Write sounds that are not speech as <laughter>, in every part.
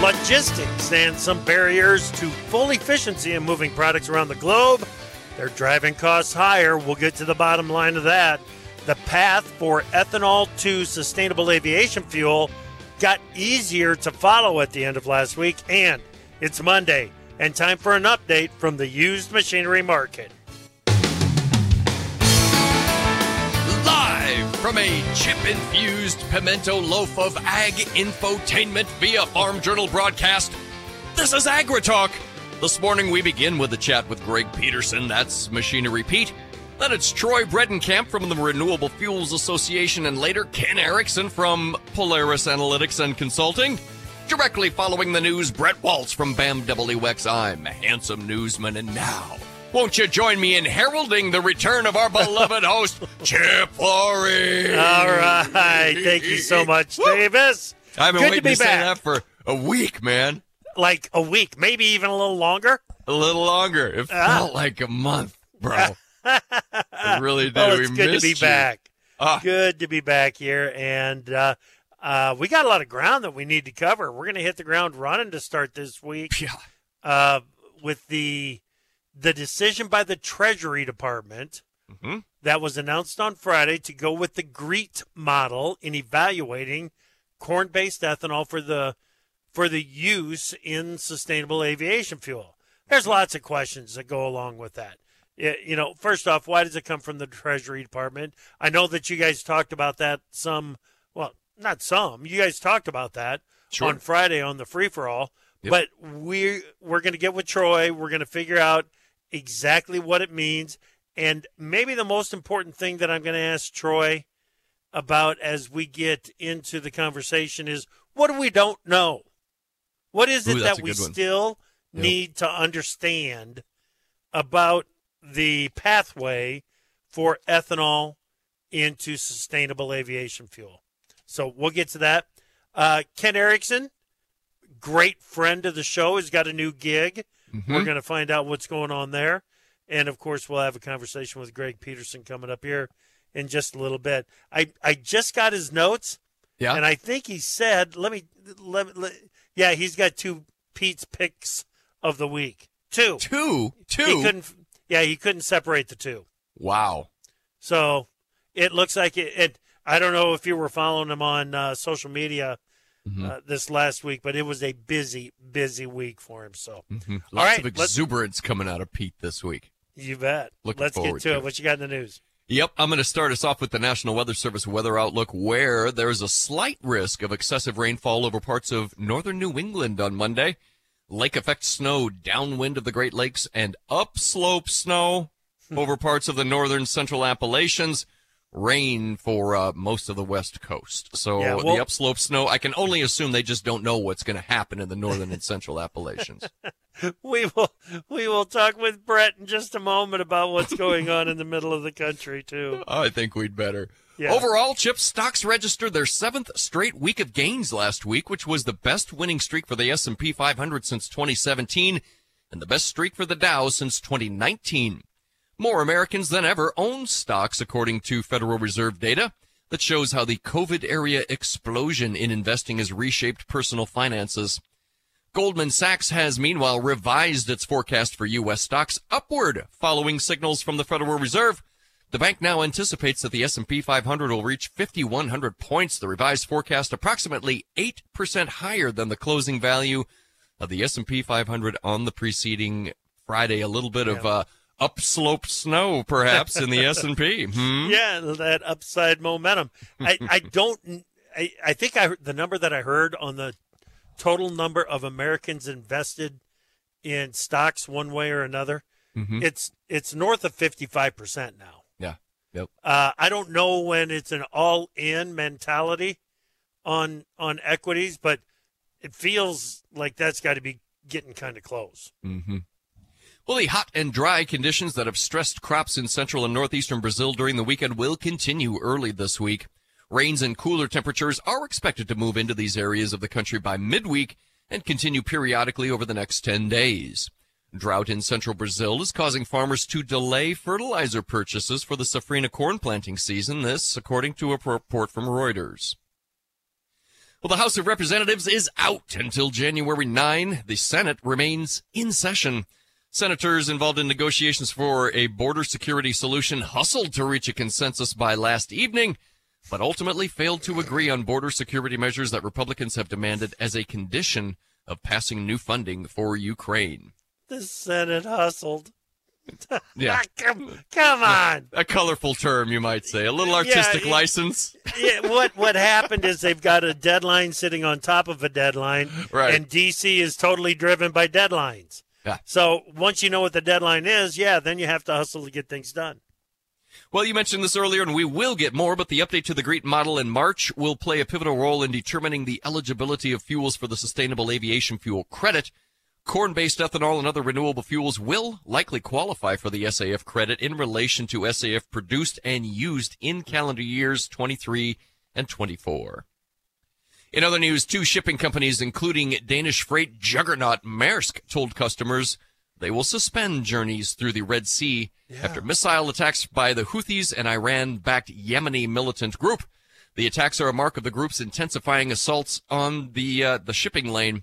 Logistics and some barriers to full efficiency in moving products around the globe. They're driving costs higher. We'll get to the bottom line of that. The path for ethanol to sustainable aviation fuel got easier to follow at the end of last week, and it's Monday, and time for an update from the used machinery market. From a chip infused pimento loaf of ag infotainment via Farm Journal broadcast, this is AgriTalk. This morning we begin with a chat with Greg Peterson, that's Machinery Pete. Then it's Troy Bredenkamp from the Renewable Fuels Association, and later Ken Erickson from Polaris Analytics and Consulting. Directly following the news, Brett Waltz from BAM WX. I'm a handsome newsman, and now won't you join me in heralding the return of our beloved host, <laughs> Chip Flory? All right. Thank you so much, Davis. I've been Good waiting to be say back. that for a week, man. Like a week, maybe even a little longer. A little longer. It Ah. felt like a month, bro. <laughs> it really did. Oh, it's we good to be you. back. Ah. Good to be back here. And uh, uh, we got a lot of ground that we need to cover. We're going to hit the ground running to start this week Yeah. uh, with the the decision by the Treasury Department hmm that was announced on Friday to go with the GREET model in evaluating corn-based ethanol for the for the use in sustainable aviation fuel. There's lots of questions that go along with that. You know, first off, why does it come from the Treasury Department? I know that you guys talked about that some, well, not some. You guys talked about that Sure. on Friday on the free for all. Yep. But we we're going to get with Troy. We're going to figure out exactly what it means, and maybe the most important thing that I'm going to ask Troy about as we get into the conversation is what do we don't know? What is it Ooh, that we still Yep. need to understand about the pathway for ethanol into sustainable aviation fuel? So we'll get to that. Uh, Ken Erickson, great friend of the show, has got a new gig. Mhm. We're going to find out what's going on there. And of course, we'll have a conversation with Greg Peterson coming up here in just a little bit. I, I just got his notes, Yeah. and I think he said, let me, let, me- let yeah, he's got two Pete's picks of the week. Two. two. Two. He couldn't, yeah, he couldn't separate the two. wow. So it looks like it. it I don't know if you were following him on uh, social media Mhm. uh, this last week, but it was a busy, busy week for him. So Mhm. Lots right, of exuberance coming out of Pete this week. you bet. Looking Let's get to, to it. it. What you got in the news? Yep, I'm going to start us off with the National Weather Service weather outlook, where there's a slight risk of excessive rainfall over parts of northern New England on Monday. Lake effect snow downwind of the Great Lakes and upslope snow over parts of the northern central Appalachians. Rain for uh, most of the west coast. So Yeah, well- the upslope snow, I can only assume they just don't know what's going to happen in the northern and central Appalachians. <laughs> We will we will talk with Brett in just a moment about what's going on in the middle of the country too. <laughs> I think we'd better. Yeah. Overall, chip stocks registered their seventh straight week of gains last week, which was the best winning streak for the S&P 500 since 2017 and the best streak for the Dow since 2019. More Americans than ever own stocks, according to Federal Reserve data that shows how the COVID area explosion in investing has reshaped personal finances. Goldman Sachs has meanwhile revised its forecast for U.S. stocks upward following signals from the Federal Reserve. The bank now anticipates that the S&P 500 will reach 5100 points. The revised forecast approximately 8% higher than the closing value of the S&P 500 on the preceding Friday. A little bit of uh, upslope snow perhaps in the <laughs> S&P. Hmm? Yeah, that upside momentum. I, I <laughs> don't. I, I think I the number that I heard on the total number of Americans invested in stocks one way or another. Mhm. It's it's north of fifty five percent now. Yeah. Yep. Uh, I don't know when it's an all in mentality on on equities, but it feels like that's got to be getting kind of close. Mm-hmm. Well, the hot and dry conditions that have stressed crops in central and northeastern Brazil during the weekend will continue early this week. Rains and cooler temperatures are expected to move into these areas of the country by midweek and continue periodically over the next 10 days. Drought in central Brazil is causing farmers to delay fertilizer purchases for the safrinha corn planting season, this according to a report from Reuters. Well, the House of Representatives is out until January 9. The Senate remains in session. Senators involved in negotiations for a border security solution hustled to reach a consensus by last evening, but ultimately failed to agree on border security measures that Republicans have demanded as a condition of passing new funding for Ukraine. The Senate hustled. <laughs> Yeah. Ah, come, come on. A colorful term, you might say. A little artistic Yeah, license. yeah, what what happened is they've got a deadline sitting on top of a deadline, Right. and DC is totally driven by deadlines. Yeah. So once you know what the deadline is, yeah, then you have to hustle to get things done. Well, you mentioned this earlier, and we will get more, but the update to the GREET model in March will play a pivotal role in determining the eligibility of fuels for the Sustainable Aviation Fuel Credit. Corn based ethanol and other renewable fuels will likely qualify for the SAF credit in relation to SAF produced and used in calendar years 23 and 24. In other news, two shipping companies, including Danish freight juggernaut Maersk, told customers they will suspend journeys through the Red Sea after missile attacks by the Houthis and Iran-backed Yemeni militant group. The attacks are a mark of the group's intensifying assaults on the uh, the shipping lane.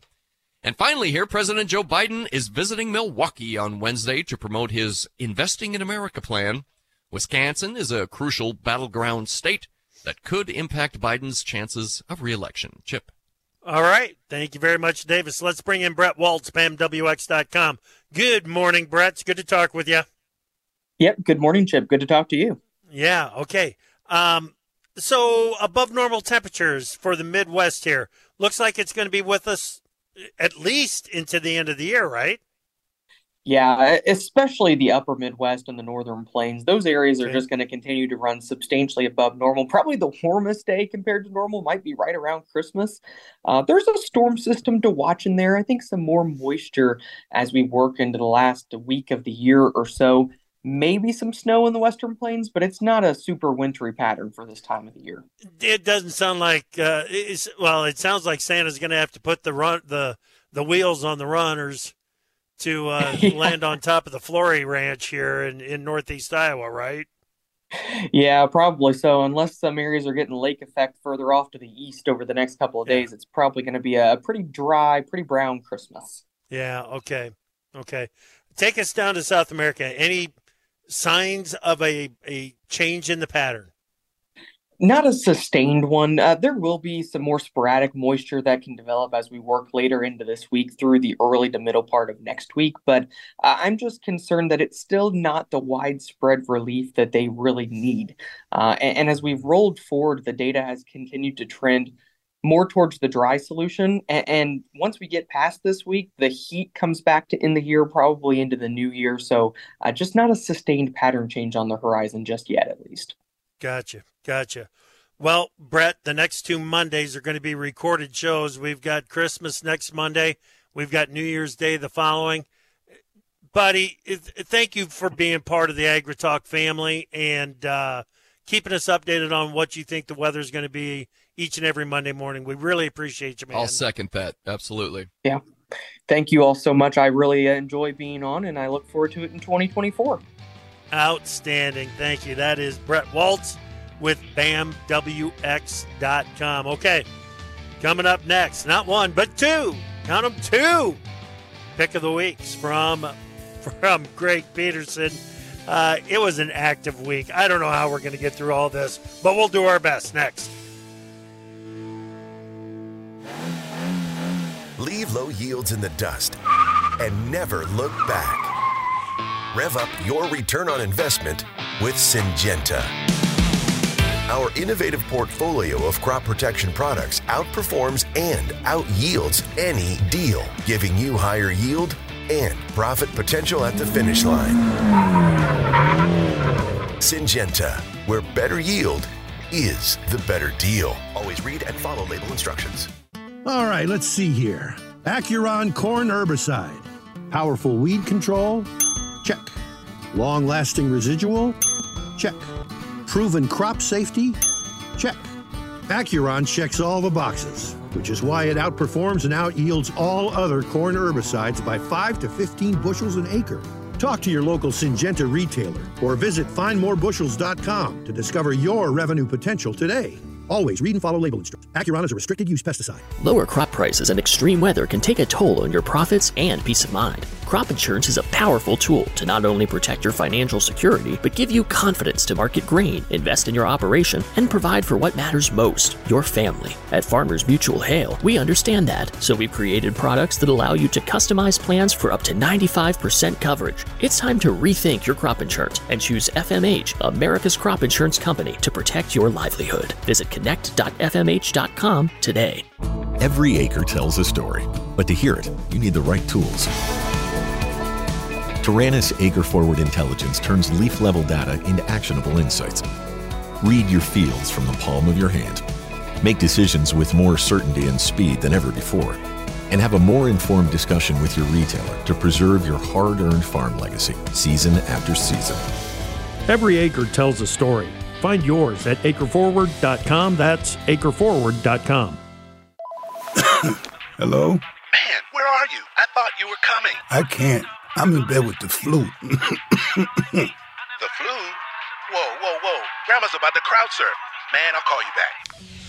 And finally, here, President Joe Biden is visiting Milwaukee on Wednesday to promote his Investing in America plan. Wisconsin is a crucial battleground state that could impact Biden's chances of reelection. Chip. All right. Thank you very much, Davis. Let's bring in Brett Waltz, BAMWX.com. Good morning, Brett. It's good to talk with you. Yep. Good morning, Chip. Good to talk to you. Yeah. Okay. Um, so above normal temperatures for the Midwest here. Looks like it's going to be with us at least into the end of the year, right? Yeah, especially the upper Midwest and the northern plains. Those areas are just going to continue to run substantially above normal. Probably the warmest day compared to normal might be right around Christmas. Uh, there's a storm system to watch in there. I think some more moisture as we work into the last week of the year or so. Maybe some snow in the western plains, but it's not a super wintry pattern for this time of the year. It doesn't sound like uh, it's, well. It sounds like Santa's going to have to put the run the the wheels on the runners to uh, <laughs> Yeah. land on top of the Flory Ranch here in, in northeast Iowa, right? Yeah, probably so. Unless some areas are getting lake effect further off to the east over the next couple of Yeah. days, it's probably going to be a pretty dry, pretty brown Christmas. Yeah. Okay. Okay. Take us down to South America. Any signs of a a change in the pattern? Not a sustained one. Uh, there will be some more sporadic moisture that can develop as we work later into this week through the early to middle part of next week. But uh, I'm just concerned that it's still not the widespread relief that they really need. Uh, and, and as we've rolled forward, the data has continued to trend more towards the dry solution. And, and once we get past this week, the heat comes back to end the year, probably into the new year. So uh, just not a sustained pattern change on the horizon just yet, at least. Gotcha. Gotcha. Well, Brett, the next two Mondays are going to be recorded shows. We've got Christmas next Monday. We've got New Year's Day the following. Buddy, thank you for being part of the AgriTalk family and uh, keeping us updated on what you think the weather is going to be each and every Monday morning. We really appreciate you, man. I'll second that. Absolutely. Yeah. Thank you all so much. I really uh, enjoy being on, and I look forward to it in 2024. Outstanding. Thank you. That is Brett Waltz with BAMWX.com. Okay, coming up next, not one, but two. Count them two. Pick of the weeks from <laughs> from Greg Peterson. Uh, it was an active week. I don't know how we're going to get through all this, but we'll do our best next. Leave low yields in the dust and never look back. Rev up your return on investment with Syngenta. Our innovative portfolio of crop protection products outperforms and outyields any deal, giving you higher yield and profit potential at the finish line. Syngenta, where better yield is the better deal. Always read and follow label instructions. All right, let's see here. Acuron corn herbicide. Powerful weed control? Check. Long lasting residual? Check. Proven crop safety? Check. Acuron checks all the boxes, which is why it outperforms and outyields all other corn herbicides by 5 to 15 bushels an acre. Talk to your local Syngenta retailer or visit findmorebushels.com to discover your revenue potential today. Always read and follow label instructions. Acuron is a restricted use pesticide. Lower crop prices and extreme weather can take a toll on your profits and peace of mind. Crop insurance is a powerful tool to not only protect your financial security, but give you confidence to market grain, invest in your operation, and provide for what matters most your family. At Farmers Mutual Hail, we understand that, so we've created products that allow you to customize plans for up to 95% coverage. It's time to rethink your crop insurance and choose FMH, America's crop insurance company, to protect your livelihood. Visit connect.fmh.com today. Every acre tells a story, but to hear it, you need the right tools. Taranis Acre Forward Intelligence turns leaf level data into actionable insights. Read your fields from the palm of your hand. Make decisions with more certainty and speed than ever before. And have a more informed discussion with your retailer to preserve your hard earned farm legacy season after season. Every acre tells a story. Find yours at acreforward.com. That's acreforward.com. <coughs> Hello? Man, where are you? I thought you were coming. I can't. I'm in bed with the flu. <coughs> the flu? Whoa, whoa, whoa. Grandma's about to crowd surf. Man, I'll call you back.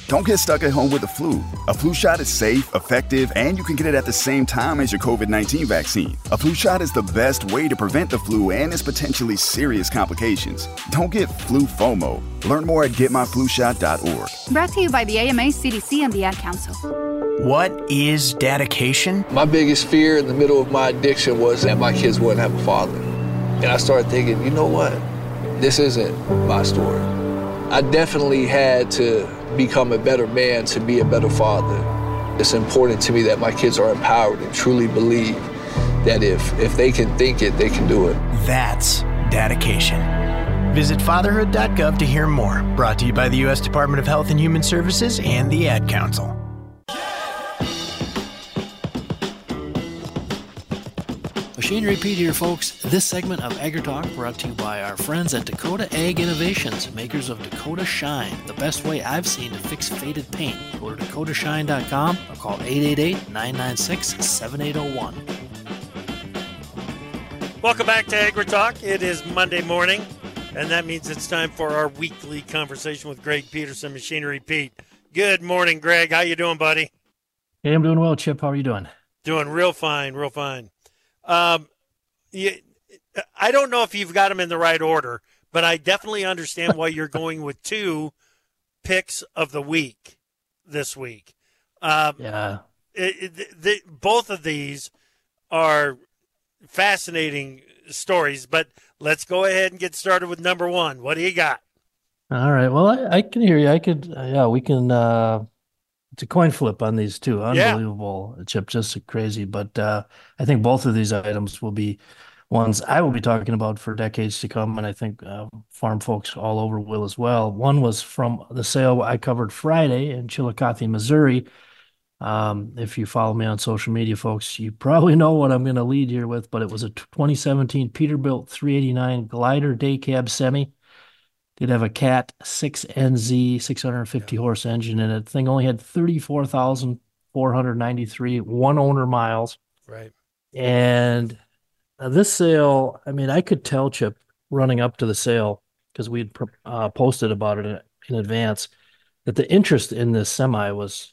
Don't get stuck at home with the flu. A flu shot is safe, effective, and you can get it at the same time as your COVID 19 vaccine. A flu shot is the best way to prevent the flu and its potentially serious complications. Don't get flu FOMO. Learn more at getmyflushot.org. Brought to you by the AMA, CDC, and the Ad Council. What is dedication? My biggest fear in the middle of my addiction was that my kids wouldn't have a father. And I started thinking, you know what? This isn't my story. I definitely had to become a better man to be a better father. It's important to me that my kids are empowered and truly believe that if if they can think it, they can do it. That's dedication. Visit fatherhood.gov to hear more. Brought to you by the U.S. Department of Health and Human Services and the Ad Council. Machinery Pete here, folks. This segment of Agri Talk brought to you by our friends at Dakota Ag Innovations, makers of Dakota Shine, the best way I've seen to fix faded paint. Go to dakotashine.com or call 888-996-7801. Welcome back to Agri Talk. It is Monday morning, and that means it's time for our weekly conversation with Greg Peterson, Machinery Pete. Good morning, Greg. How you doing, buddy? Hey, I'm doing well, Chip. How are you doing? Doing real fine, real fine. Um, you, I don't know if you've got them in the right order, but I definitely understand why you're going with two picks of the week this week. Um, yeah. It, it, the, both of these are fascinating stories, but let's go ahead and get started with number one. What do you got? All right. Well, I, I can hear you. I could, uh, yeah, we can, uh, it's a coin flip on these two. Unbelievable, yeah. Chip, just crazy. But uh, I think both of these items will be ones I will be talking about for decades to come, and I think uh, farm folks all over will as well. One was from the sale I covered Friday in Chillicothe, Missouri. Um, if you follow me on social media, folks, you <laughs> probably know what I'm going to lead here with, but it was a 2017 Peterbilt 389 glider day cab semi did have a Cat 6NZ 650 yeah. horse engine in it. The thing only had 34,493 one owner miles. Right. And this sale, I mean, I could tell Chip running up to the sale because we had uh, posted about it in, in advance that the interest in this semi was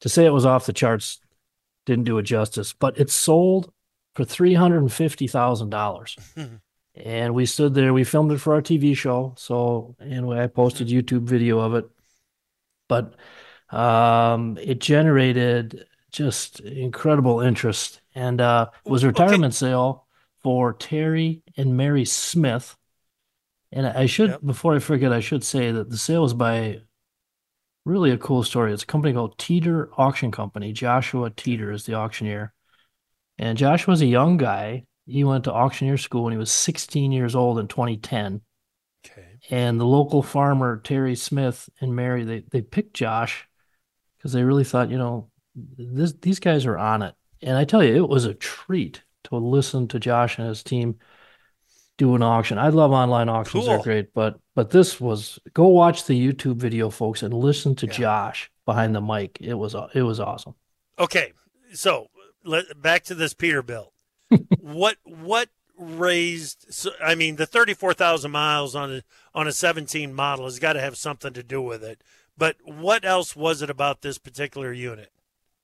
to say it was off the charts didn't do it justice, but it sold for three hundred <laughs> and fifty thousand dollars. and we stood there. We filmed it for our TV show. So anyway, I posted YouTube video of it, but um, it generated just incredible interest, and uh, was a retirement okay. sale for Terry and Mary Smith. And I should, yep. before I forget, I should say that the sale was by really a cool story. It's a company called Teeter Auction Company. Joshua Teeter is the auctioneer. And Joshua's a young guy he went to auctioneer school when he was 16 years old in 2010. Okay. And the local farmer, Terry Smith and Mary, they, they picked Josh because they really thought, you know, this, these guys are on it. And I tell you, it was a treat to listen to Josh and his team do an auction. I love online auctions; cool. they're great. But but this was go watch the YouTube video, folks, and listen to yeah. Josh behind the mic. It was it was awesome. Okay, so let, back to this Peterbilt what what raised? So, I mean, the thirty four thousand miles on a on a seventeen model has got to have something to do with it. But what else was it about this particular unit?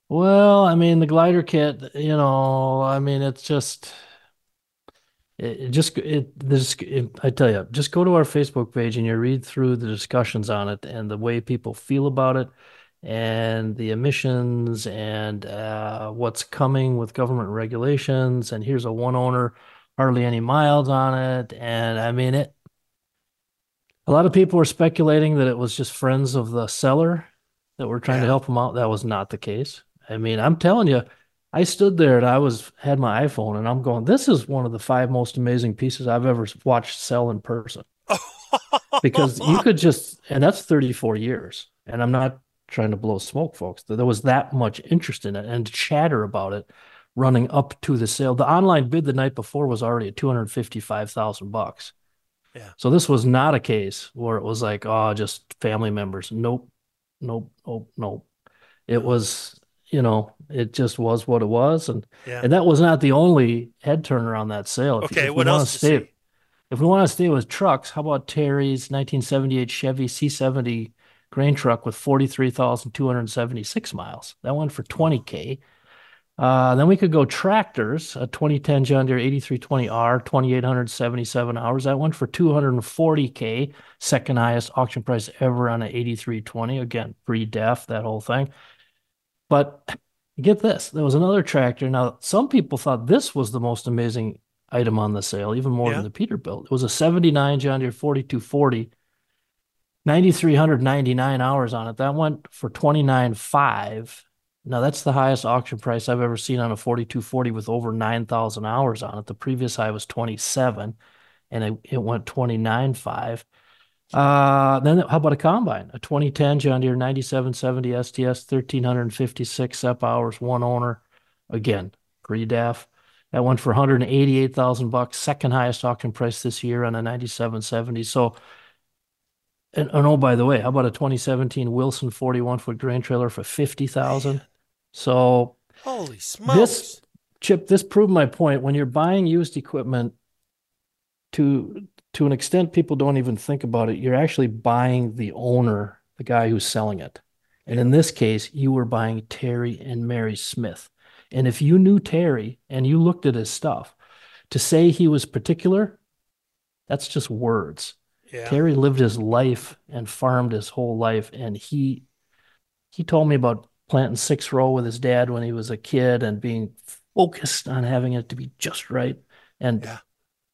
Well, I mean, the glider kit, you know, I mean, it's just, it, just, it, this, it, I tell you, just go to our Facebook page and you read through the discussions on it and the way people feel about it and the emissions and uh, what's coming with government regulations. And here's a one owner, hardly any miles on it. And I mean, it, a lot of people were speculating that it was just friends of the seller that were trying to help him out. That was not the case. I mean, I'm telling you, I stood there and I was had my iPhone and I'm going, this is one of the five most amazing pieces I've ever watched sell in person. <laughs> because you could just and that's 34 years. And I'm not trying to blow smoke, folks. There was that much interest in it and chatter about it running up to the sale. The online bid the night before was already at 255,000 bucks. Yeah. So this was not a case where it was like, oh, just family members. Nope. Nope. Nope. Nope. It was you know, it just was what it was, and Yeah. and that was not the only head turner on that sale. If, Okay, if what else stay? If we want to stay with trucks, how about Terry's 1978 Chevy C70 grain truck with 43,276 miles? That one for 20k. Uh, then we could go tractors, a 2010 John Deere 8320R, 2,877 hours. That one for 240K, second highest auction price ever on an 8320. Again, pre-def, that whole thing. But get this, there was another tractor. Now, some people thought this was the most amazing item on the sale, even more Yeah. than the Peterbilt. It was a 79 John Deere 4240, 9,399 hours on it. That went for 29.5. Now, that's the highest auction price I've ever seen on a 4240 with over 9,000 hours on it. The previous high was 27 and it, it went 29.5. Uh, then how about a combine? A 2010 John Deere 9770 STS, 1356 up hours, one owner. Again, pre-DEF. That went for 188,000 bucks, second highest auction price this year on a 9770. So, and, and oh, by the way, how about a 2017 Wilson 41 foot grain trailer for 50,000? So, Holy smokes. this chip, this proved my point. When you're buying used equipment, to to an extent, people don't even think about it. You're actually buying the owner, the guy who's selling it. And in this case, you were buying Terry and Mary Smith. And if you knew Terry and you looked at his stuff, to say he was particular, that's just words. Yeah. Terry lived his life and farmed his whole life, and he he told me about planting six row with his dad when he was a kid and being focused on having it to be just right. And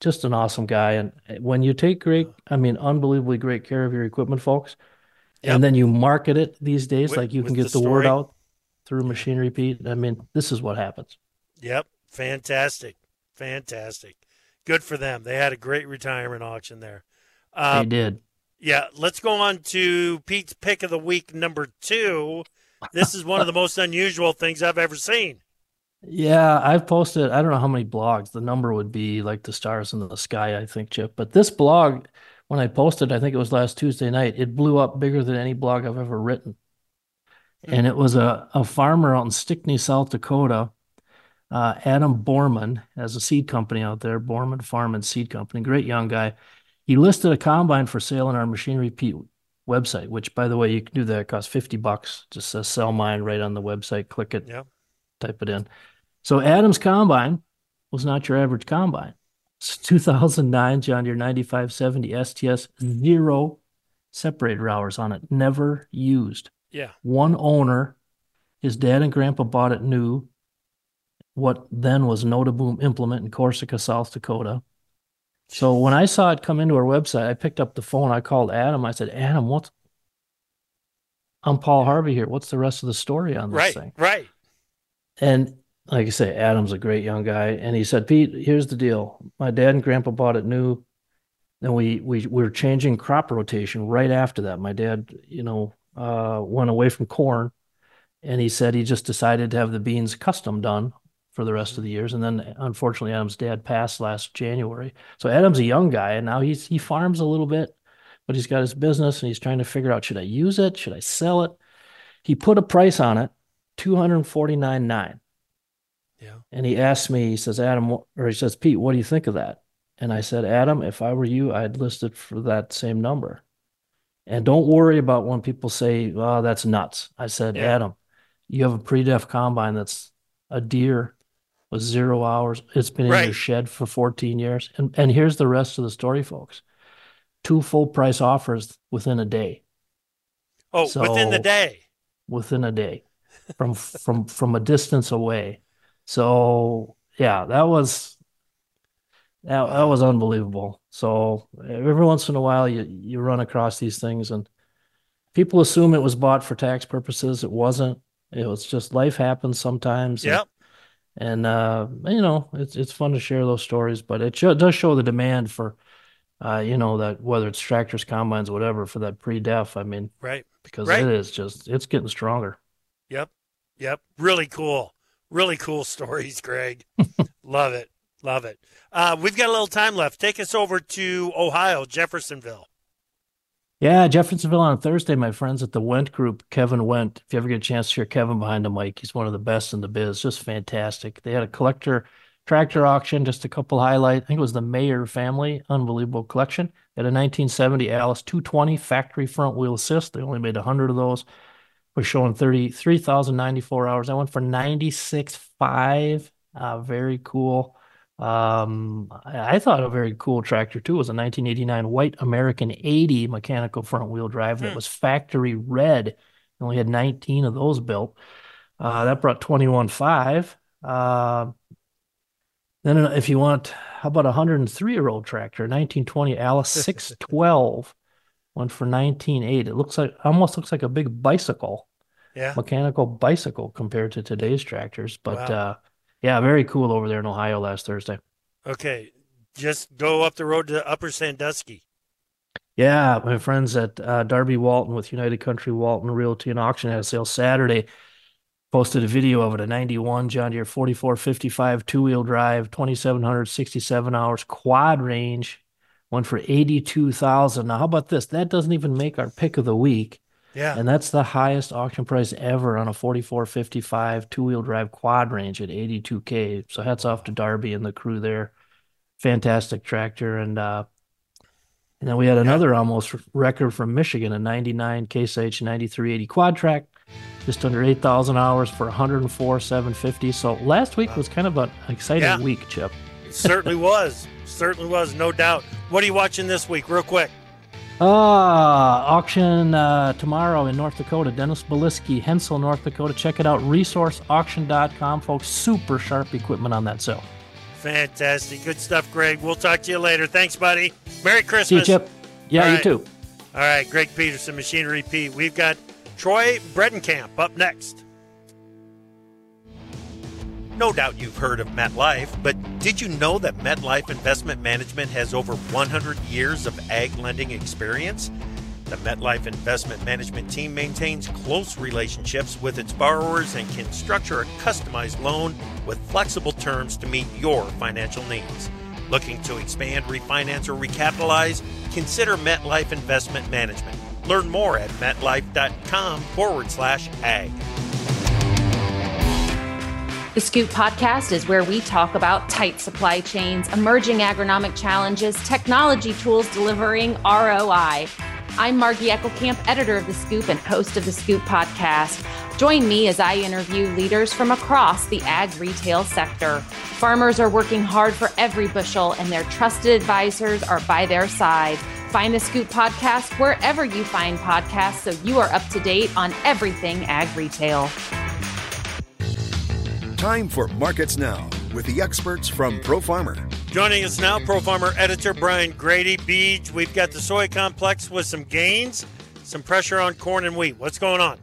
just an awesome guy. And eh, when you take great, I mean, unbelievably great care of your equipment, folks, Yep. and then you market it these days, With- like you can get the the, word out through Machinery Pete. I mean, this is what happens. Yep. Fantastic. Fantastic. Good for them. They had a great retirement auction there. Uh, they did. Yeah, let's go on to Pete's pick of the week number two. This is one of the most unusual things I've ever seen. Yeah, I've posted, I don't know how many blogs. The number would be like the stars in the sky, I think, Chip. But this blog, when I posted, I think it was last Tuesday night, it blew up bigger than any blog I've ever written. And it was a, a farmer out in Stickney, South Dakota, uh, Adam Borman, has a seed company out there, Borman Farm and Seed Company, great young guy. He listed a combine for sale on our Machinery Pete website, which, by the way, you can do that. It costs 50 bucks. Just says sell mine right on the website. Click it, Yep. type it in. So Adam's combine was not your average combine. It's 2009 John Deere 9570 STS, zero separator hours on it, never used. Yeah. One owner, his dad and grandpa bought it new. What then was Notaboom implement in Corsica, South Dakota. So when I saw it come into our website, I picked up the phone. I called Adam. I said, Adam, what's I'm Paul Harvey here. What's the rest of the story on this Right. thing? Right. And like I say, Adam's a great young guy. And he said, Pete, here's the deal. My dad and grandpa bought it new. And we we, we were changing crop rotation right after that. My dad, you know, uh, went away from corn and he said he just decided to have the beans custom done for the rest of the years. And then unfortunately Adam's dad passed last January. So Adam's a young guy and now he's he farms a little bit, but he's got his business and he's trying to figure out should I use it? Should I sell it? He put a price on it, two hundred forty nine nine. Yeah. And he asked me, he says, Adam, or he says, Pete, what do you think of that? And I said, Adam, if I were you, I'd list it for that same number. And don't worry about when people say, "Oh, that's nuts." I said, Yeah. "Adam, you have a pre-def combine that's a deer with zero hours. It's been in your shed for 14 years." And and here's the rest of the story, folks. Two full price offers within a day. Oh, within the day. Within a day, from from from a distance away. So yeah, that was that, that was unbelievable. So every once in a while, you you run across these things, and people assume it was bought for tax purposes. It wasn't. It was just life happens sometimes. Yep. And, uh, you know, it's it's fun to share those stories, but it sho- does show the demand for, uh, you know, that whether it's tractors, combines, whatever, for that pre-def. I mean, Right. because Right. it is just it's getting stronger. Yep. Yep. Really cool. Really cool <laughs> stories, Greg. Love it. Love it. Uh, we've got a little time left. Take us over to Ohio, Jeffersonville. Yeah, Jeffersonville on Thursday, my friends at the Wendt Group, Kevin Wendt. If you ever get a chance to hear Kevin behind the mic, he's one of the best in the biz. Just fantastic. They had a collector tractor auction, just a couple highlight. I think it was the Mayer family, unbelievable collection. They had a 1970 Allis 220 factory front wheel assist. They only made 100 of those. Was showing 33,094 hours. I went for 96.5. Uh, very cool. Um, I, I thought a very cool tractor too was a 1989 white American 80 mechanical front wheel drive that Hmm. was factory red. Only had 19 of those built. Uh, that brought 21.5. Uh, then uh, if you want, how about a 103 year old tractor, 1920 Allis <laughs> 612 went for 19.8. It looks like almost looks like a big bicycle Yeah. mechanical bicycle compared to today's tractors. But Wow. uh, yeah, very cool over there in Ohio last Thursday. Okay. Just go up the road to Upper Sandusky. Yeah, my friends at uh, Darby Walton with United Country Walton Realty and Auction had a sale Saturday. Posted a video of it, a 91 John Deere 4455 two wheel drive, 2,767 hours quad range, went for 82,000. Now, how about this? That doesn't even make our pick of the week. Yeah. And that's the highest auction price ever on a 4455 two wheel drive quad range at 82K. So hats off to Darby and the crew there. Fantastic tractor. And, uh, and then we had another almost record from Michigan, a 99 Case H 9380 quad track, just under 8,000 hours for 104 750. So last week was kind of an exciting Yeah. week, Chip. Certainly was. Certainly was, no doubt. What are you watching this week, real quick? Ah, auction uh, tomorrow in North Dakota. Dennis Beliski, Hensel, North Dakota. Check it out. ResourceAuction.com, folks. Super sharp equipment on that sale. Fantastic. Good stuff, Greg. We'll talk to you later. Thanks, buddy. Merry Christmas. See you, Chip. Yeah, All you right. too. All right, Greg Peterson, Machinery Pete. We've got Troy Bredenkamp up next. No doubt you've heard of MetLife, but did you know that MetLife Investment Management has over 100 years of ag lending experience? The MetLife Investment Management team maintains close relationships with its borrowers and can structure a customized loan with flexible terms to meet your financial needs. Looking to expand, refinance, or recapitalize? Consider MetLife Investment Management. Learn more at metlife.com forward slash ag. The Scoop podcast is where we talk about tight supply chains, emerging agronomic challenges, technology tools delivering ROI. I'm Margy Eckelkamp, editor of The Scoop and host of The Scoop podcast. Join me as I interview leaders from across the ag retail sector. Farmers are working hard for every bushel, and their trusted advisors are by their side. Find The Scoop podcast wherever you find podcasts so you are up to date on everything ag retail. Time for Markets Now with the experts from Pro Farmer. Joining us now, Pro Farmer editor Brian Grete. Beach, we've got the soy complex with some gains, some pressure on corn and wheat. What's going on?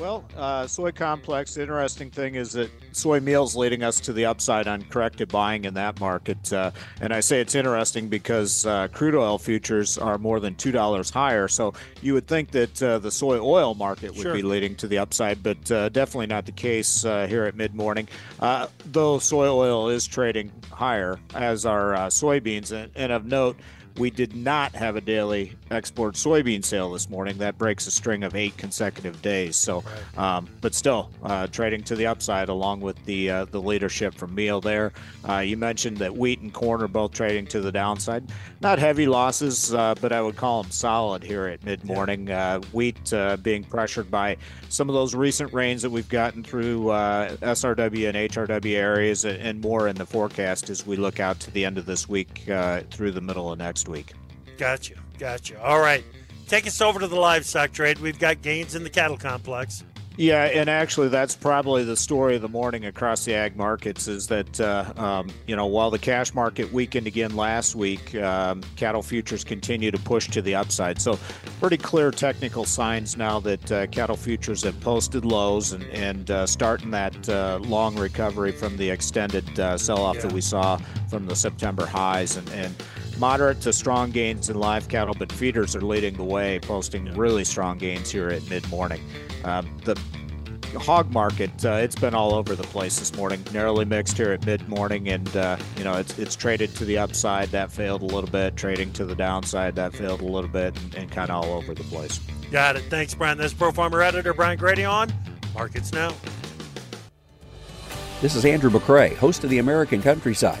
Well, uh, soy complex. The interesting thing is that soy meal's leading us to the upside on corrected buying in that market. Uh, and I say it's interesting because uh, crude oil futures are more than two dollars higher. So you would think that uh, the soy oil market would Sure. be leading to the upside, but uh, definitely not the case uh, here at mid morning. Uh, though soy oil is trading higher, as are uh, soybeans, and, and of note We did not have a daily export soybean sale this morning. That breaks a string of eight consecutive days. So, um, but still uh, trading to the upside along with the uh, the leadership from meal there. Uh, you mentioned that wheat and corn are both trading to the downside. Not heavy losses, uh, but I would call them solid here at mid morning. Uh, wheat uh, being pressured by some of those recent rains that we've gotten through SRW and HRW areas and more in the forecast as we look out to the end of this week through the middle of next week. Gotcha. Gotcha. All right. Take us over to the livestock trade. We've got gains in the cattle complex. Yeah, and actually, that's probably the story of the morning across the ag markets is that, uh, um, you know, while the cash market weakened again last week, um, cattle futures continue to push to the upside. So, pretty clear technical signs now that uh, cattle futures have posted lows and, and uh, starting that uh, long recovery from the extended uh, sell off yeah. that we saw from the September highs. And, and moderate to strong gains in live cattle, but feeders are leading the way, posting really strong gains here at mid morning. Um, the hog market, uh, it's been all over the place this morning. Narrowly mixed here at mid morning, and uh, you know it's it's traded to the upside. That failed a little bit. Trading to the downside. That failed a little bit, and, and kind of all over the place. Got it. Thanks, Brian. This Pro Farmer editor Brian Grete on Markets Now. This is Andrew McCrea, host of the American Countryside.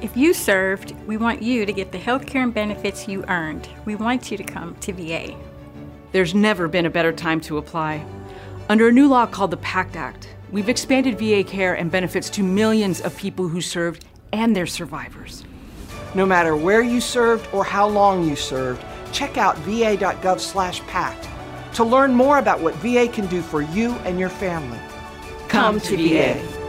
If you served, we want you to get the health care and benefits you earned. We want you to come to VA. There's never been a better time to apply. Under a new law called the PACT Act, we've expanded VA care and benefits to millions of people who served and their survivors. No matter where you served or how long you served, check out va.gov/pact to learn more about what VA can do for you and your family. Come, come to, to VA. VA.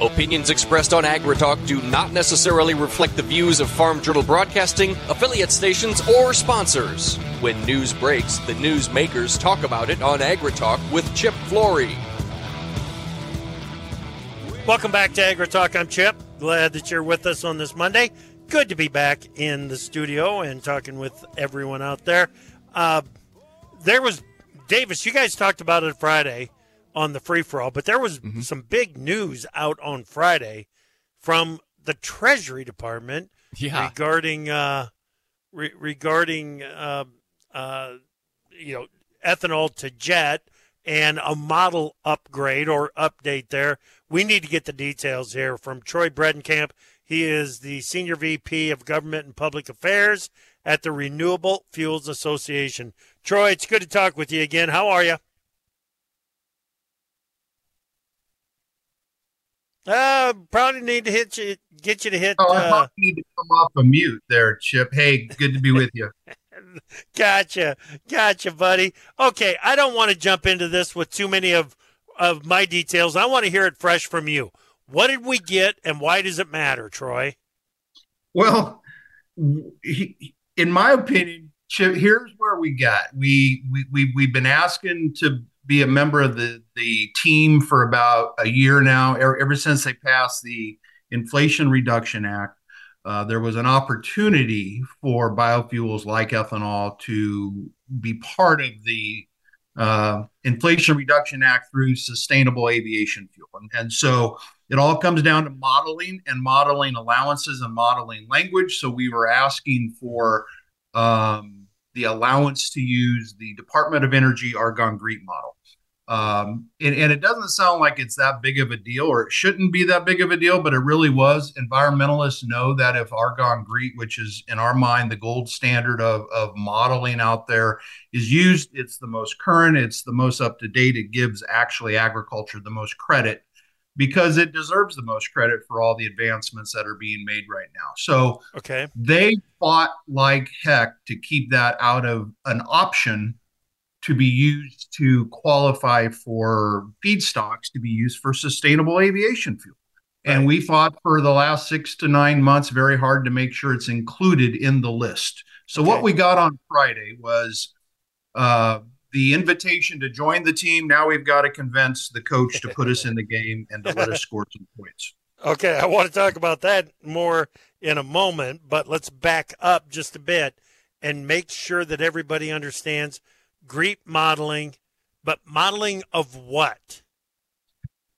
Opinions expressed on AgriTalk do not necessarily reflect the views of Farm Journal Broadcasting, affiliate stations, or sponsors. When news breaks, the news makers talk about it on AgriTalk with Chip Flory. Welcome back to AgriTalk. I'm Chip. Glad that you're with us on this Monday. Good to be back in the studio and talking with everyone out there. Uh, there was Davis. You guys talked about it Friday on the free for all, but there was mm-hmm. some big news out on Friday from the Treasury Department yeah. regarding uh, re- regarding uh, uh, you know ethanol to jet and a model upgrade or update there. We need to get the details here from Troy Bredenkamp. He is the Senior VP of Government and Public Affairs at the Renewable Fuels Association. Troy, it's good to talk with you again. How are you? Uh, probably need to hit you, get you to hit. Oh, I uh, need to come off a mute there, Chip. Hey, good to be with you. <laughs> gotcha, gotcha, buddy. Okay, I don't want to jump into this with too many of of my details. I want to hear it fresh from you. What did we get, and why does it matter, Troy? Well, in my opinion, Chip, here's where we got. We we, we we've been asking to be a member of the the team for about a year now. Ever, ever since they passed the Inflation Reduction Act, uh, there was an opportunity for biofuels like ethanol to be part of the uh, Inflation Reduction Act through sustainable aviation fuel. And, and, so it all comes down to modeling and modeling allowances and modeling language. So we were asking for um, the allowance to use the Department of Energy Argonne GREET model. Um, and, and, it doesn't sound like it's that big of a deal, or it shouldn't be that big of a deal, but it really was. Environmentalists know that if Argonne GREET, which is in our mind the gold standard of, of modeling out there, is used, it's the most current, it's the most up to date. It gives actually agriculture the most credit because it deserves the most credit for all the advancements that are being made right now. So okay. they fought like heck to keep that out of an option to be used to qualify for feedstocks to be used for sustainable aviation fuel. And we fought for the last six to nine months very hard to make sure it's included in the list. So what we got on Friday was uh, the invitation to join the team. Now we've got to convince the coach to put us in the game and to let us score some <laughs> points. Okay, I want to talk about that more in a moment, but let's back up just a bit and make sure that everybody understands GREET modeling, but modeling of what?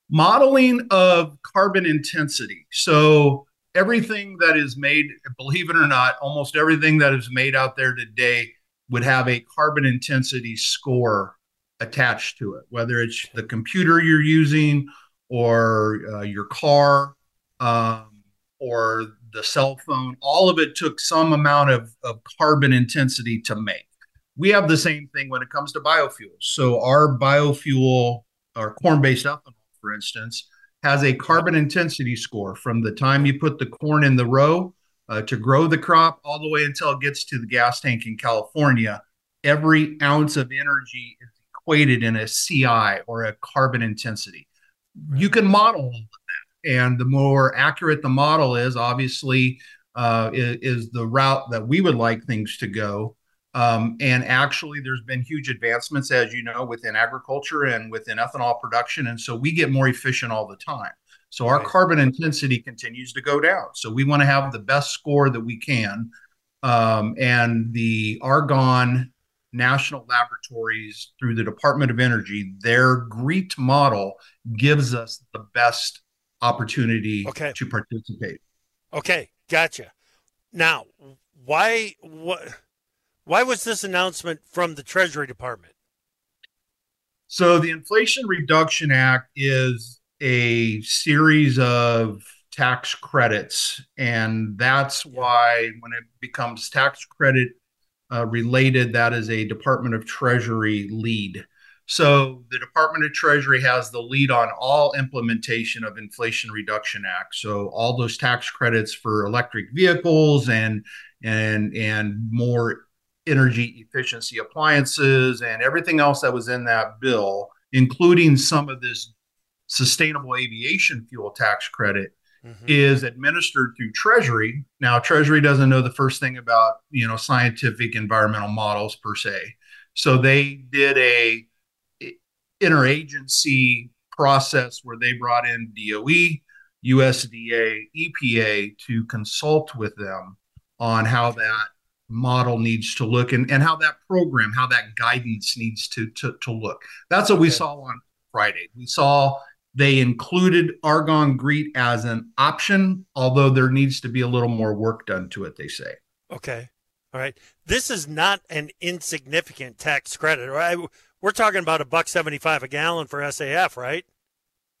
Modeling of carbon intensity. So everything that is made, believe it or not, almost everything that is made out there today would have a carbon intensity score attached to it, whether it's the computer you're using or uh, your car um, or the cell phone. All of it took some amount of, of carbon intensity to make. We have the same thing when it comes to biofuels. So our biofuel, our corn-based ethanol, for instance, has a carbon intensity score from the time you put the corn in the row uh, to grow the crop all the way until it gets to the gas tank in California. Every ounce of energy is equated in a CI or a carbon intensity. You can model all of that. And the more accurate the model is, obviously, uh, is, is, the route that we would like things to go. Um, and actually, there's been huge advancements, as you know, within agriculture and within ethanol production. And so we get more efficient all the time. So our right. carbon intensity continues to go down. So we want to have the best score that we can. Um, and the Argonne National Laboratories, through the Department of Energy, their GREET model gives us the best opportunity okay. to participate. Okay, gotcha. Now, why what why was this announcement from the Treasury Department? So the Inflation Reduction Act is a series of tax credits. And that's why when it becomes tax credit uh, related, that is a Department of Treasury lead. So the Department of Treasury has the lead on all implementation of Inflation Reduction Act. So all those tax credits for electric vehicles and and and more energy efficiency appliances and everything else that was in that bill, including some of this sustainable aviation fuel tax credit mm-hmm. is administered through treasury now treasury doesn't know the first thing about you know scientific environmental models per se so they did a interagency process where they brought in DOE, USDA, EPA to consult with them on how that model needs to look and, and how that program, how that guidance needs to, to, to look. That's what okay. we saw on Friday. We saw they included Argonne GREET as an option, although there needs to be a little more work done to it, they say. Okay. All right. This is not an insignificant tax credit, right? We're talking about a buck 75 a gallon for SAF, right?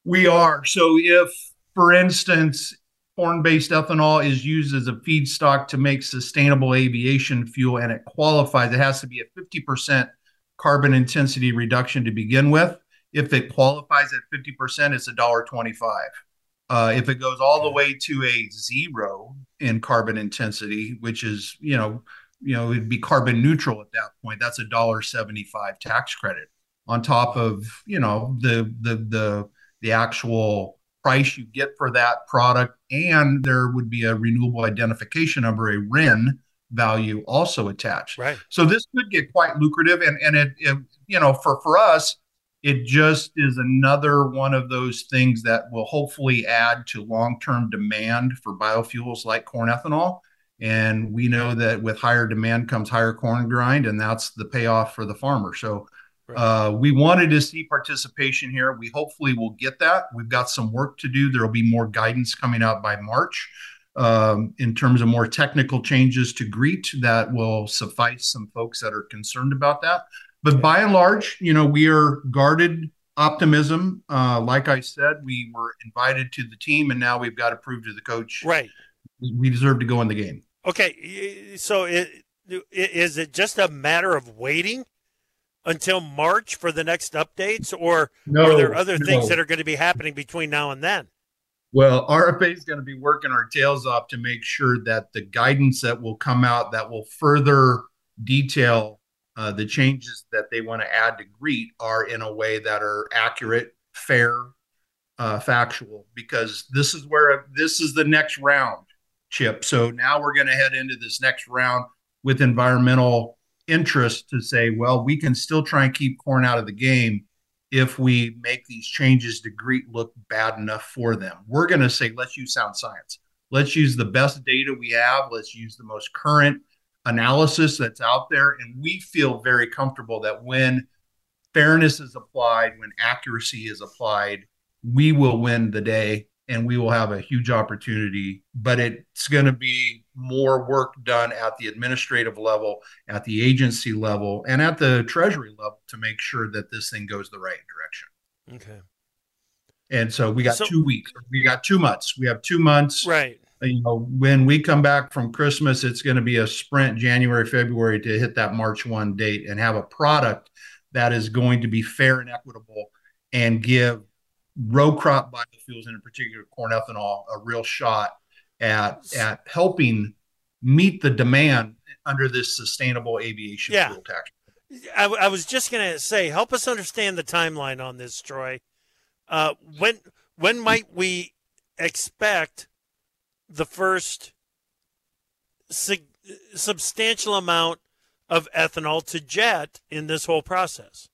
We are. So if, for instance, corn-based ethanol is used as a feedstock to make sustainable aviation fuel and it qualifies, it has to be a 50% carbon intensity reduction to begin with if it qualifies at 50%, it's a dollar 25. Uh, if it goes all the way to a zero in carbon intensity, which is, you know, you know, it'd be carbon neutral at that point. That's a dollar 75 tax credit on top of, you know, the the the the actual price you get for that product, and there would be a renewable identification number, a RIN value also attached. Right. So this could get quite lucrative, and and it, it you know for for us it just is another one of those things that will hopefully add to long-term demand for biofuels like corn ethanol and we know that with higher demand comes higher corn grind and that's the payoff for the farmer so uh, we wanted to see participation here. We hopefully will get that. We've got some work to do. There will be more guidance coming out by march um, in terms of more technical changes to GREET that will suffice some folks that are concerned about that. But by and large, you know, we are guarded optimism. Uh, like I said, we were invited to the team, and now we've got to prove to the coach, right? We deserve to go in the game. Okay, so it, is it just a matter of waiting until March for the next updates, or no, are there other no. things that are going to be happening between now and then? Well, RFA is going to be working our tails off to make sure that the guidance that will come out that will further detail uh, the changes that they want to add to GREET are in a way that are accurate, fair, uh, factual because this is where this is the next round, Chip. So now we're going to head into this next round with environmental interest to say, well, we can still try and keep corn out of the game if we make these changes to GREET look bad enough for them. We're going to say, let's use sound science. Let's use the best data we have. Let's use the most current analysis that's out there. And we feel very comfortable that when fairness is applied, when accuracy is applied, we will win the day and we will have a huge opportunity. But it's going to be more work done at the administrative level, at the agency level, and at the treasury level to make sure that this thing goes the right direction. Okay. And so we got So- two weeks. We got two months. We have two months. Right. Uh, you know, when we come back from Christmas, it's going to be a sprint January, February to hit that March 1 date and have a product that is going to be fair and equitable and give row crop biofuels, and in particular corn ethanol, a real shot at at helping meet the demand under this sustainable aviation Yeah. fuel tax. I, I was just going to say, help us understand the timeline on this, Troy. Uh, when when might we expect the first sig- substantial amount of ethanol to jet in this whole process?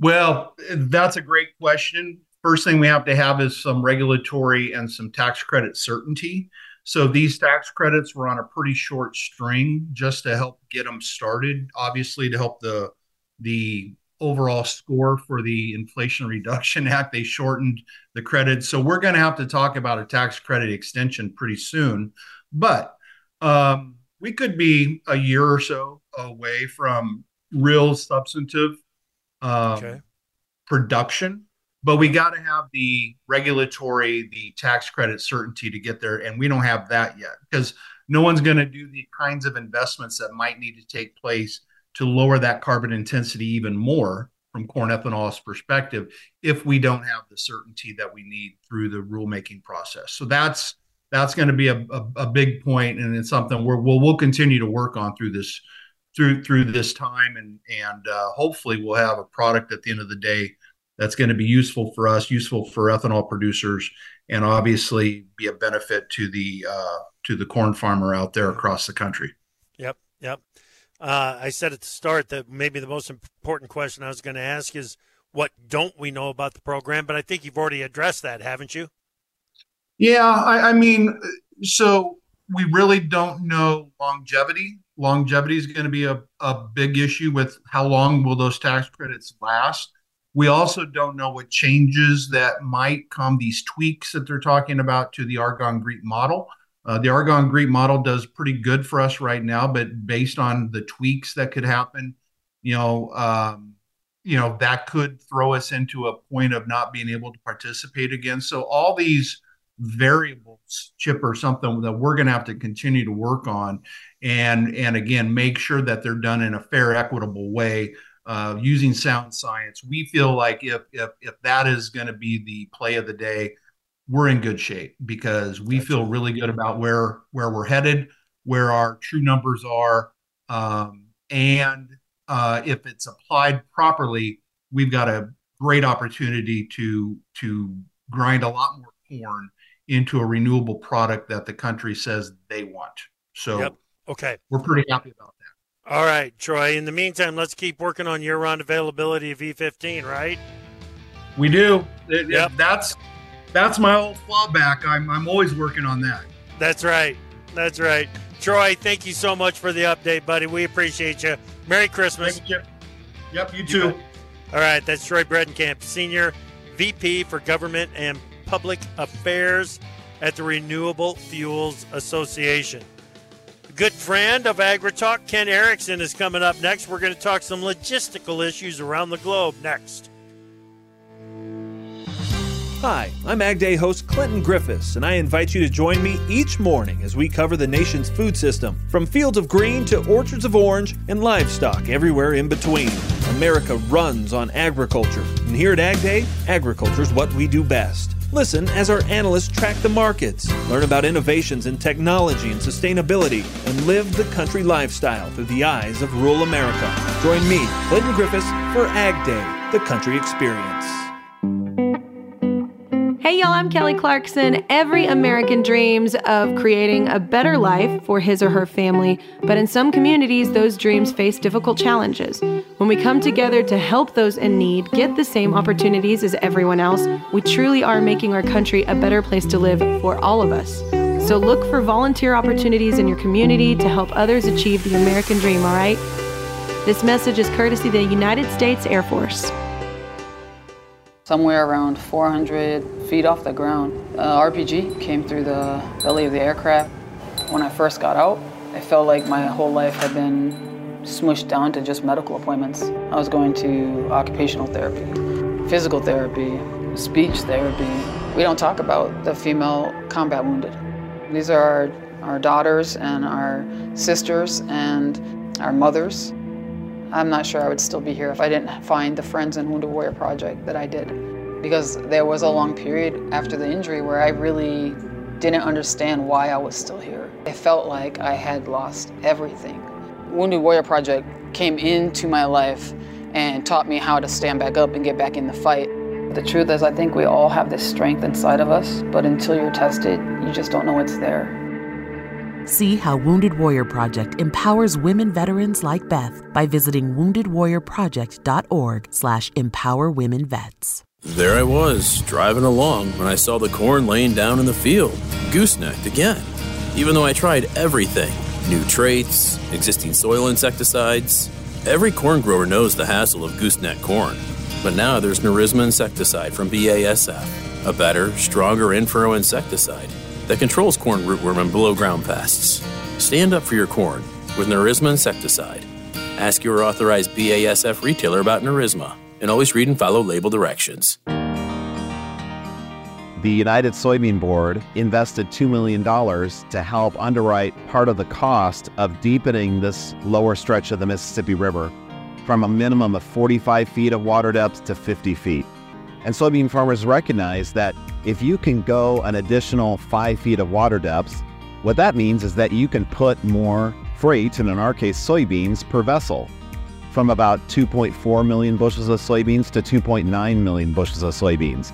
Well, that's a great question. First thing we have to have is some regulatory and some tax credit certainty. So these tax credits were on a pretty short string just to help get them started. Obviously, to help the the overall score for the Inflation Reduction Act, they shortened the credits. So we're going to have to talk about a tax credit extension pretty soon. But um, we could be a year or so away from real substantive um, Okay. production, but we got to have the regulatory, the tax credit certainty to get there, and we don't have that yet because no one's going to do the kinds of investments that might need to take place to lower that carbon intensity even more from corn ethanol's perspective if we don't have the certainty that we need through the rulemaking process. So that's that's going to be a, a, a big point, and it's something we're, we'll we'll continue to work on through this through through this time, and and uh, hopefully we'll have a product at the end of the day that's going to be useful for us, useful for ethanol producers, and obviously be a benefit to the uh, to the corn farmer out there across the country. Yep, yep. Uh, I said at the start that maybe the most important question I was going to ask is what don't we know about the program? But I think you've already addressed that, haven't you? Yeah, I, I mean, so we really don't know longevity. Longevity is going to be a, a big issue with how long will those tax credits last. We also don't know what changes that might come, these tweaks that they're talking about to the Argonne GREET model. Uh, the Argonne GREET model does pretty good for us right now, but based on the tweaks that could happen, you know, um, you know that could throw us into a point of not being able to participate again. So all these variables, Chip, or something that we're going to have to continue to work on, and and again make sure that they're done in a fair, equitable way. Uh, using sound science, we feel like if if if that is going to be the play of the day, we're in good shape because we feel really good about where where we're headed, where our true numbers are, um, and uh, if it's applied properly, we've got a great opportunity to to grind a lot more corn into a renewable product that the country says they want. So Yep. Okay. we're pretty happy about. All right, Troy. In the meantime, let's keep working on year-round availability of E15, right? We do. It- it- That's that's my old fallback. I'm I'm always working on that. That's right. That's right. Troy, thank you so much for the update, buddy. We appreciate you. Merry Christmas. Thank you, Yep, you too. All right, that's Troy Bredenkamp, Senior VP for Government and Public Affairs at the Renewable Fuels Association. Good friend of AgriTalk, Ken Erickson, is coming up next. We're going to talk some logistical issues around the globe next. Hi, I'm Ag Day host Clinton Griffiths, and I invite you to join me each morning as we cover the nation's food system, from fields of green to orchards of orange and livestock everywhere in between. America runs on agriculture, and here at Ag Day, agriculture is what we do best. Listen as our analysts track the markets, learn about innovations in technology and sustainability, and live the country lifestyle through the eyes of rural America. Join me, Clinton Griffiths, for Ag Day, the country experience. Hey y'all. I'm Kelly Clarkson. Every American dreams of creating a better life for his or her family, but in some communities, those dreams face difficult challenges. When we come together to help those in need get the same opportunities as everyone else, we truly are making our country a better place to live for all of us. So look for volunteer opportunities in your community to help others achieve the American dream, all right? This message is courtesy of the United States Air Force. Somewhere around 400 feet off the ground, uh, RPG came through the belly of the aircraft. When I first got out, I felt like my whole life had been smushed down to just medical appointments. I was going to occupational therapy, physical therapy, speech therapy. We don't talk about the female combat wounded. These are our, our daughters and our sisters and our mothers. I'm not sure I would still be here if I didn't find the Friends and Wounded Warrior Project that I did. Because there was a long period after the injury where I really didn't understand why I was still here. I felt like I had lost everything. Wounded Warrior Project came into my life and taught me how to stand back up and get back in the fight. The truth is, I think we all have this strength inside of us, but until you're tested, you just don't know it's there. See how Wounded Warrior Project empowers women veterans like Beth by visiting woundedwarriorproject.org slash empower women vets. There I was, driving along when I saw the corn laying down in the field, goosenecked again. Even though I tried everything new traits, existing soil insecticides every corn grower knows the hassle of gooseneck corn. But now there's Nerisma insecticide from BASF, a better, stronger in-furrow insecticide that controls corn rootworm and below ground pests. Stand up for your corn with Nerisma insecticide. Ask your authorized BASF retailer about Nerisma and always read and follow label directions. The United Soybean Board invested $2 million to help underwrite part of the cost of deepening this lower stretch of the Mississippi River from a minimum of 45 feet of water depth to 50 feet. And soybean farmers recognize that if you can go an additional five feet of water depth, what that means is that you can put more freight, and in our case, soybeans, per vessel, from about 2.4 million bushels of soybeans to 2.9 million bushels of soybeans.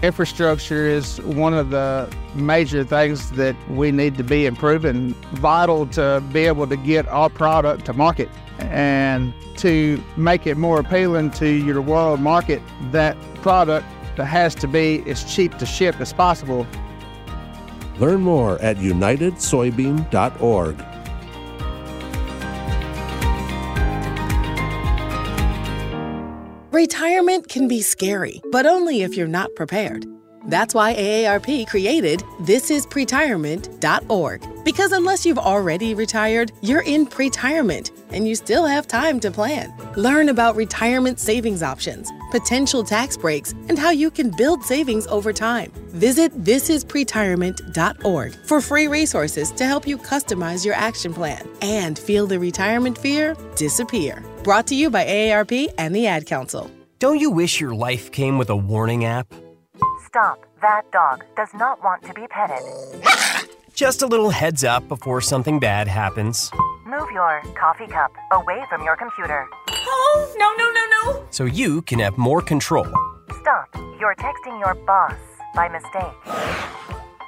Infrastructure is one of the major things that we need to be improving, vital to be able to get our product to market and to make it more appealing to your world market. That product has to be as cheap to ship as possible. Learn more at unitedsoybean.org. Retirement can be scary, but only if you're not prepared. That's why AARP created thisispretirement.org. Because unless you've already retired, you're in pretirement and you still have time to plan. Learn about retirement savings options, potential tax breaks, and how you can build savings over time. Visit thisispretirement.org for free resources to help you customize your action plan and feel the retirement fear disappear. Brought to you by AARP and the Ad Council. Don't you wish your life came with a warning app? Stop. That dog does not want to be petted. Just a little heads up before something bad happens. Move your coffee cup away from your computer. Oh, no, no, no, no. So you can have more control. Stop. You're texting your boss by mistake.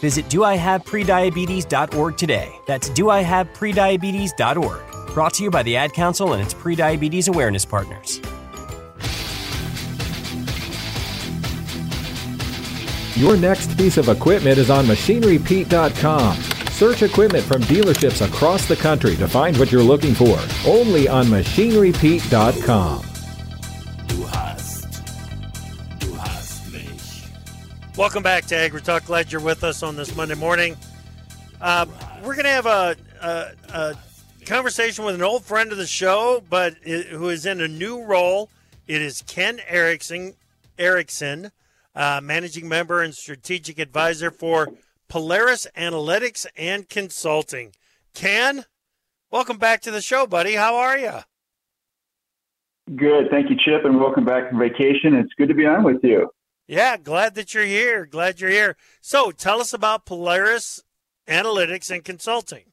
Visit doihaveprediabetes.org today. That's doihaveprediabetes.org. Brought to you by the Ad Council and its prediabetes awareness partners. Your next piece of equipment is on machinerypete.com. Search equipment from dealerships across the country to find what you're looking for. Only on machinerypete.com. Welcome back to AgriTalk. Glad you're with us on this Monday morning. Uh, we're going to have a, a, a, conversation with an old friend of the show, but it, who is in a new role. It is Ken Erickson. Erickson. uh, managing member and strategic advisor for Polaris Analytics and Consulting. Ken, welcome back to the show, buddy. How are you? Good. Thank you, Chip, and welcome back from vacation. It's good to be on with you. Yeah, glad that you're here. Glad you're here. So tell us about Polaris Analytics and Consulting.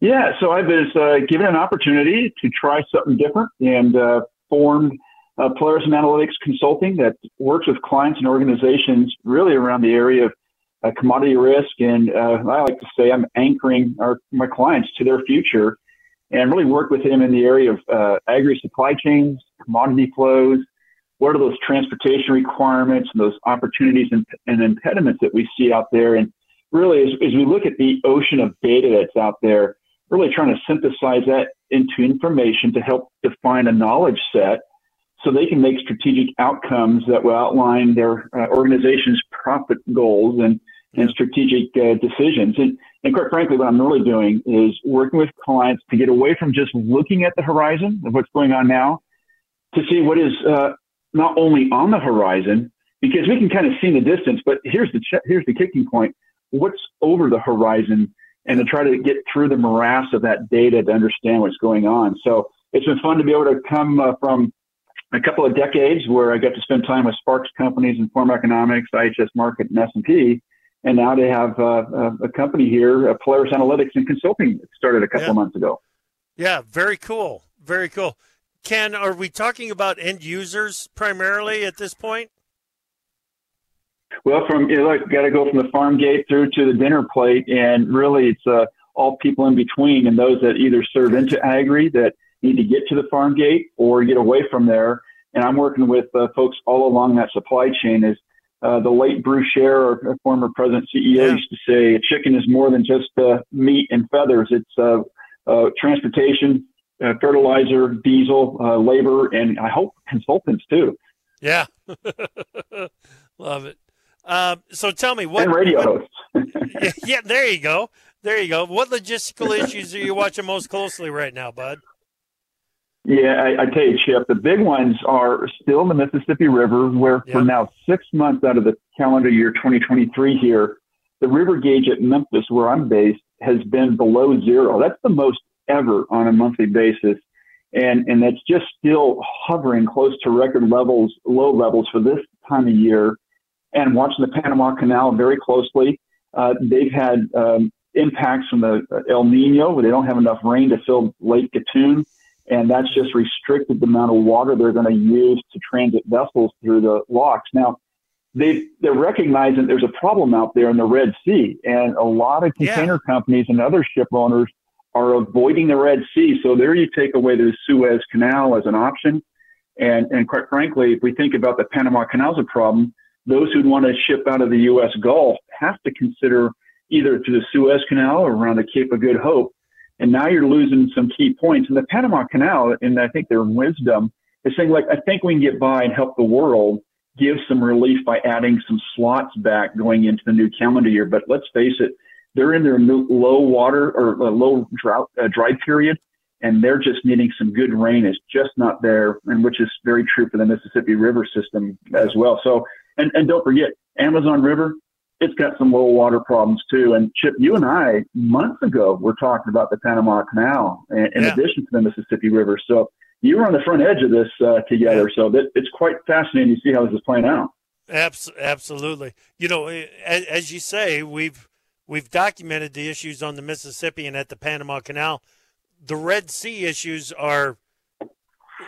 Yeah, so I was uh, given an opportunity to try something different and uh, formed uh, Polaris Analytics Consulting that works with clients and organizations really around the area of uh, commodity risk. And uh, I like to say I'm anchoring our, my clients to their future and really work with them in the area of uh, agri supply chains, commodity flows, what are those transportation requirements and those opportunities and, and impediments that we see out there. And really, as, as we look at the ocean of data that's out there, really trying to synthesize that into information to help define a knowledge set so they can make strategic outcomes that will outline their uh, organization's profit goals and, and strategic uh, decisions. And, and quite frankly, what I'm really doing is working with clients to get away from just looking at the horizon of what's going on now to see what is uh, not only on the horizon, because we can kind of see in the distance, but here's the, ch- here's the kicking point. What's over the horizon and to try to get through the morass of that data to understand what's going on. So it's been fun to be able to come uh, from a couple of decades where I got to spend time with Sparks companies, and Informa Economics, IHS Markit, and S&P. And now to have uh, a company here, uh, Polaris Analytics and Consulting, started a couple yeah. of months ago. Yeah, very cool. Very cool. Ken, are we talking about end users primarily at this point? Well, from you know, got to go from the farm gate through to the dinner plate, and really, it's uh, all people in between, and those that either serve into agri that need to get to the farm gate or get away from there. And I'm working with uh, folks all along that supply chain. Is uh, the late Bruce Scherr, our former president CEO, yeah. used to say, "A chicken is more than just uh, meat and feathers. It's uh, uh, transportation, uh, fertilizer, diesel, labor, and I hope consultants too." Yeah, <laughs> love it. Um, so tell me what and radio hosts. <laughs> yeah, there you go. There you go. What logistical <laughs> issues are you watching most closely right now, bud? Yeah, I, I tell you, Chip, the big ones are still in the Mississippi River, where yep. for now six months out of the calendar year 2023 here, the river gauge at Memphis, where I'm based, has been below zero. That's the most ever on a monthly basis. And, and that's just still hovering close to record levels, low levels for this time of year and watching the Panama Canal very closely. Uh, they've had um, impacts from the El Nino, where they don't have enough rain to fill Lake Gatun, and that's just restricted the amount of water they're going to use to transit vessels through the locks. Now, they they're recognizing there's a problem out there in the Red Sea, and a lot of container yeah. companies and other ship owners are avoiding the Red Sea. So there you take away the Suez Canal as an option. And, and quite frankly, if we think about the Panama Canal as a problem, those who'd want to ship out of the U.S. Gulf have to consider either through the Suez Canal or around the Cape of Good Hope. And now you're losing some key points. And the Panama Canal, and I think their wisdom is saying, like, I think we can get by and help the world give some relief by adding some slots back going into the new calendar year. But let's face it, they're in their low water or uh, low drought, uh, dry period, and they're just needing some good rain. It's just not there, and which is very true for the Mississippi River system as well. So and, and don't forget, Amazon River, it's got some low water problems too. And Chip, you and I months ago were talking about the Panama Canal in, in yeah. addition to the Mississippi River. So you were on the front edge of this uh, together. So that, it's quite fascinating to see how this is playing out. Absolutely. You know, as, as you say, we've we've documented the issues on the Mississippi and at the Panama Canal. The Red Sea issues are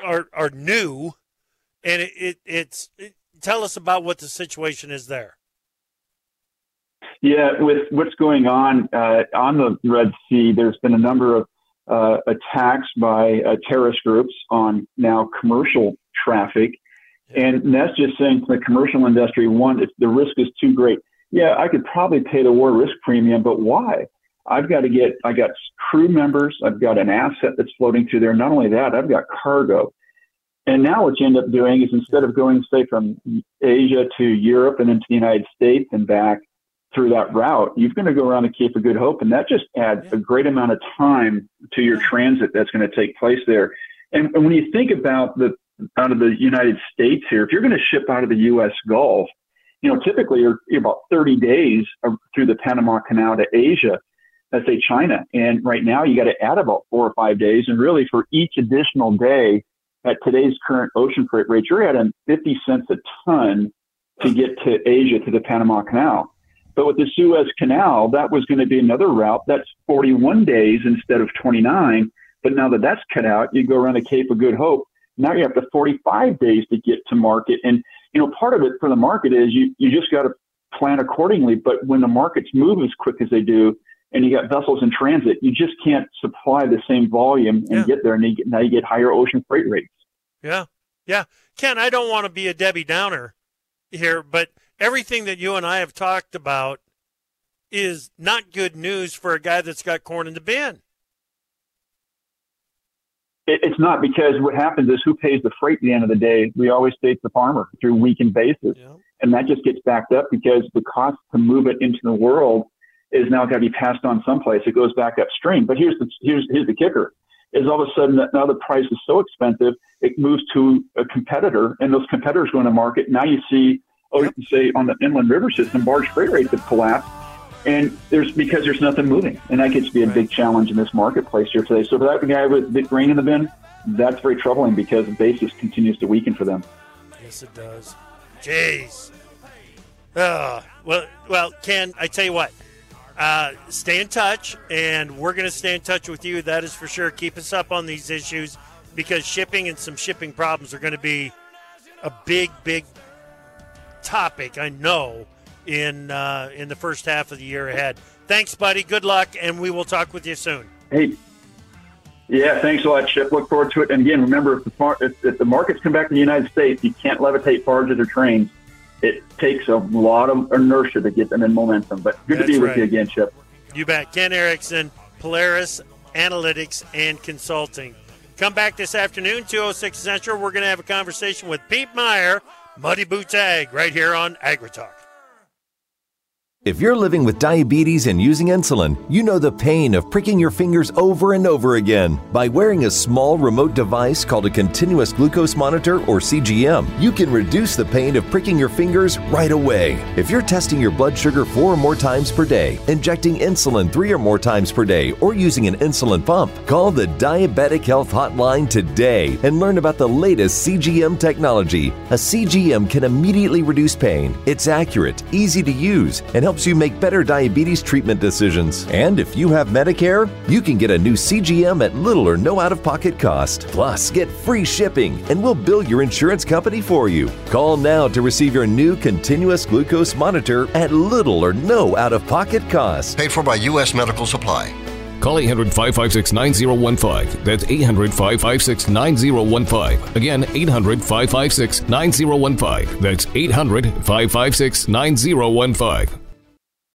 are are new, and it, it it's it, tell us about what the situation is there. Yeah, with what's going on uh, on the Red Sea, there's been a number of uh, attacks by uh, terrorist groups on now commercial traffic. And that's just saying to the commercial industry, one, the risk is too great. Yeah, I could probably pay the war risk premium, but why? I've got to get, I got crew members, I've got an asset that's floating through there. Not only that, I've got cargo. And now what you end up doing is instead of going, say, from Asia to Europe and into the United States and back through that route, you're going to go around the Cape of Good Hope. And that just adds yeah. a great amount of time to your transit that's going to take place there. And, and when you think about the out of the United States here, if you're going to ship out of the U.S. Gulf, you know, typically you're, you're about 30 days through the Panama Canal to Asia, let's say China. And right now you got to add about four or five days. And really for each additional day at today's current ocean freight rates, you're adding 50 cents a ton to get to Asia to the Panama Canal. But with the Suez Canal, that was going to be another route. That's 41 days instead of 29. But now that that's cut out, you go around the Cape of Good Hope. Now you have to 45 days to get to market. And, you know, part of it for the market is you, you just got to plan accordingly. But when the markets move as quick as they do, and you got vessels in transit, you just can't supply the same volume and yeah. get there. And you get, now you get higher ocean freight rates. Yeah. Yeah. Ken, I don't want to be a Debbie Downer here, but everything that you and I have talked about is not good news for a guy that's got corn in the bin. It's not because what happens is who pays the freight at the end of the day? We always say it's the farmer through weekend basis. Yeah. And that just gets backed up because the cost to move it into the world is now got to be passed on someplace. It goes back upstream. But here's the, here's, here's the kicker is all of a sudden that now the price is so expensive, it moves to a competitor and those competitors go into market. Now you see, oh, you can say on the inland river system, barge freight rates have collapsed and there's because there's nothing moving, and that gets to be a big challenge in this marketplace here today. So for that guy with big grain in the bin, that's very troubling because the basis continues to weaken for them. Yes, it does. Jeez. Uh, well, well, Ken, I tell you what. Uh, stay in touch, and we're going to stay in touch with you. That is for sure. Keep us up on these issues because shipping and some shipping problems are going to be a big, big topic. I know in uh, in the first half of the year ahead. Thanks, buddy. Good luck, and we will talk with you soon. Hey, yeah, thanks a lot, Chip. Look forward to it. And again, remember, if the, far, if, if the markets come back to the United States, you can't levitate barges or trains. It takes a lot of inertia to get them in momentum. But good That's to be with you again, Chip. You bet. Ken Erickson, Polaris Analytics and Consulting. Come back this afternoon, 206 Central. We're going to have a conversation with Pete Meyer, Muddy Boots Ag, right here on AgriTalk. If you're living with diabetes and using insulin, you know the pain of pricking your fingers over and over again. By wearing a small remote device called a continuous glucose monitor or CGM, you can reduce the pain of pricking your fingers right away. If you're testing your blood sugar four or more times per day, injecting insulin three or more times per day, or using an insulin pump, call the Diabetic Health Hotline today and learn about the latest CGM technology. A CGM can immediately reduce pain. It's accurate, easy to use, and helps helps you make better diabetes treatment decisions. And if you have Medicare, you can get a new CGM at little or no out of pocket cost. Plus, get free shipping, and we'll bill your insurance company for you. Call now to receive your new continuous glucose monitor at little or no out of pocket cost. Paid for by U.S. Medical Supply. Call 800 556 9015. That's 800 556 9015. Again, 800 556 9015. That's 800 556 9015.